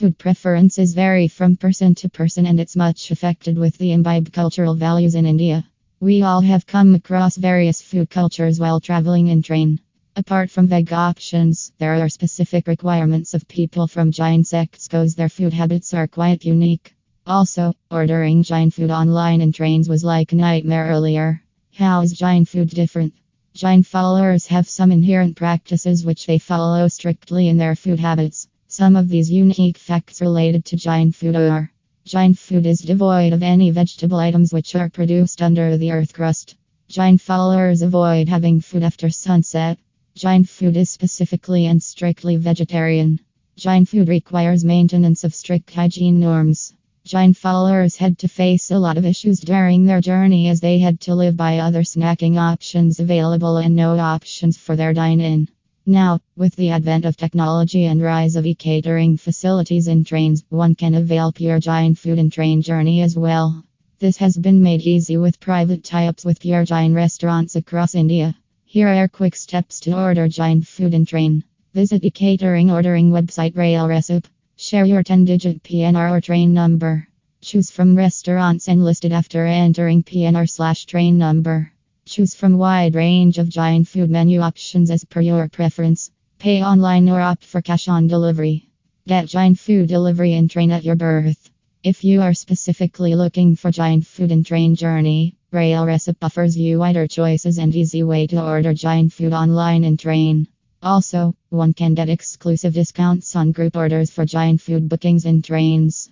Food preferences vary from person to person and it's much affected with the imbibed cultural values in India. We all have come across various food cultures while traveling in train. Apart from veg options, there are specific requirements of people from Jain sects because their food habits are quite unique. Also, ordering Jain food online in trains was like a nightmare earlier. How is Jain food different? Jain followers have some inherent practices which they follow strictly in their food habits. Some of these unique facts related to Jain food are Jain food is devoid of any vegetable items which are produced under the earth crust. Jain followers avoid having food after sunset. Jain food is specifically and strictly vegetarian. Jain food requires maintenance of strict hygiene norms. Jain followers had to face a lot of issues during their journey as they had to live by other snacking options available and no options for their dine in. Now, with the advent of technology and rise of e-catering facilities in trains, one can avail pure Jain food in train journey as well. This has been made easy with private tie-ups with pure Jain restaurants across India. Here are quick steps to order Jain food in train. Visit e-catering ordering website RailRecipe. Share your 10-digit PNR or train number. Choose from restaurants enlisted after entering PNR slash train number. Choose from wide range of Jain food menu options as per your preference. Pay online or opt for cash on delivery. Get Jain food delivery in train at your berth. If you are specifically looking for Jain food in train journey, RailRecipe offers you wider choices and easy way to order Jain food online in train. Also, one can get exclusive discounts on group orders for Jain food bookings in trains.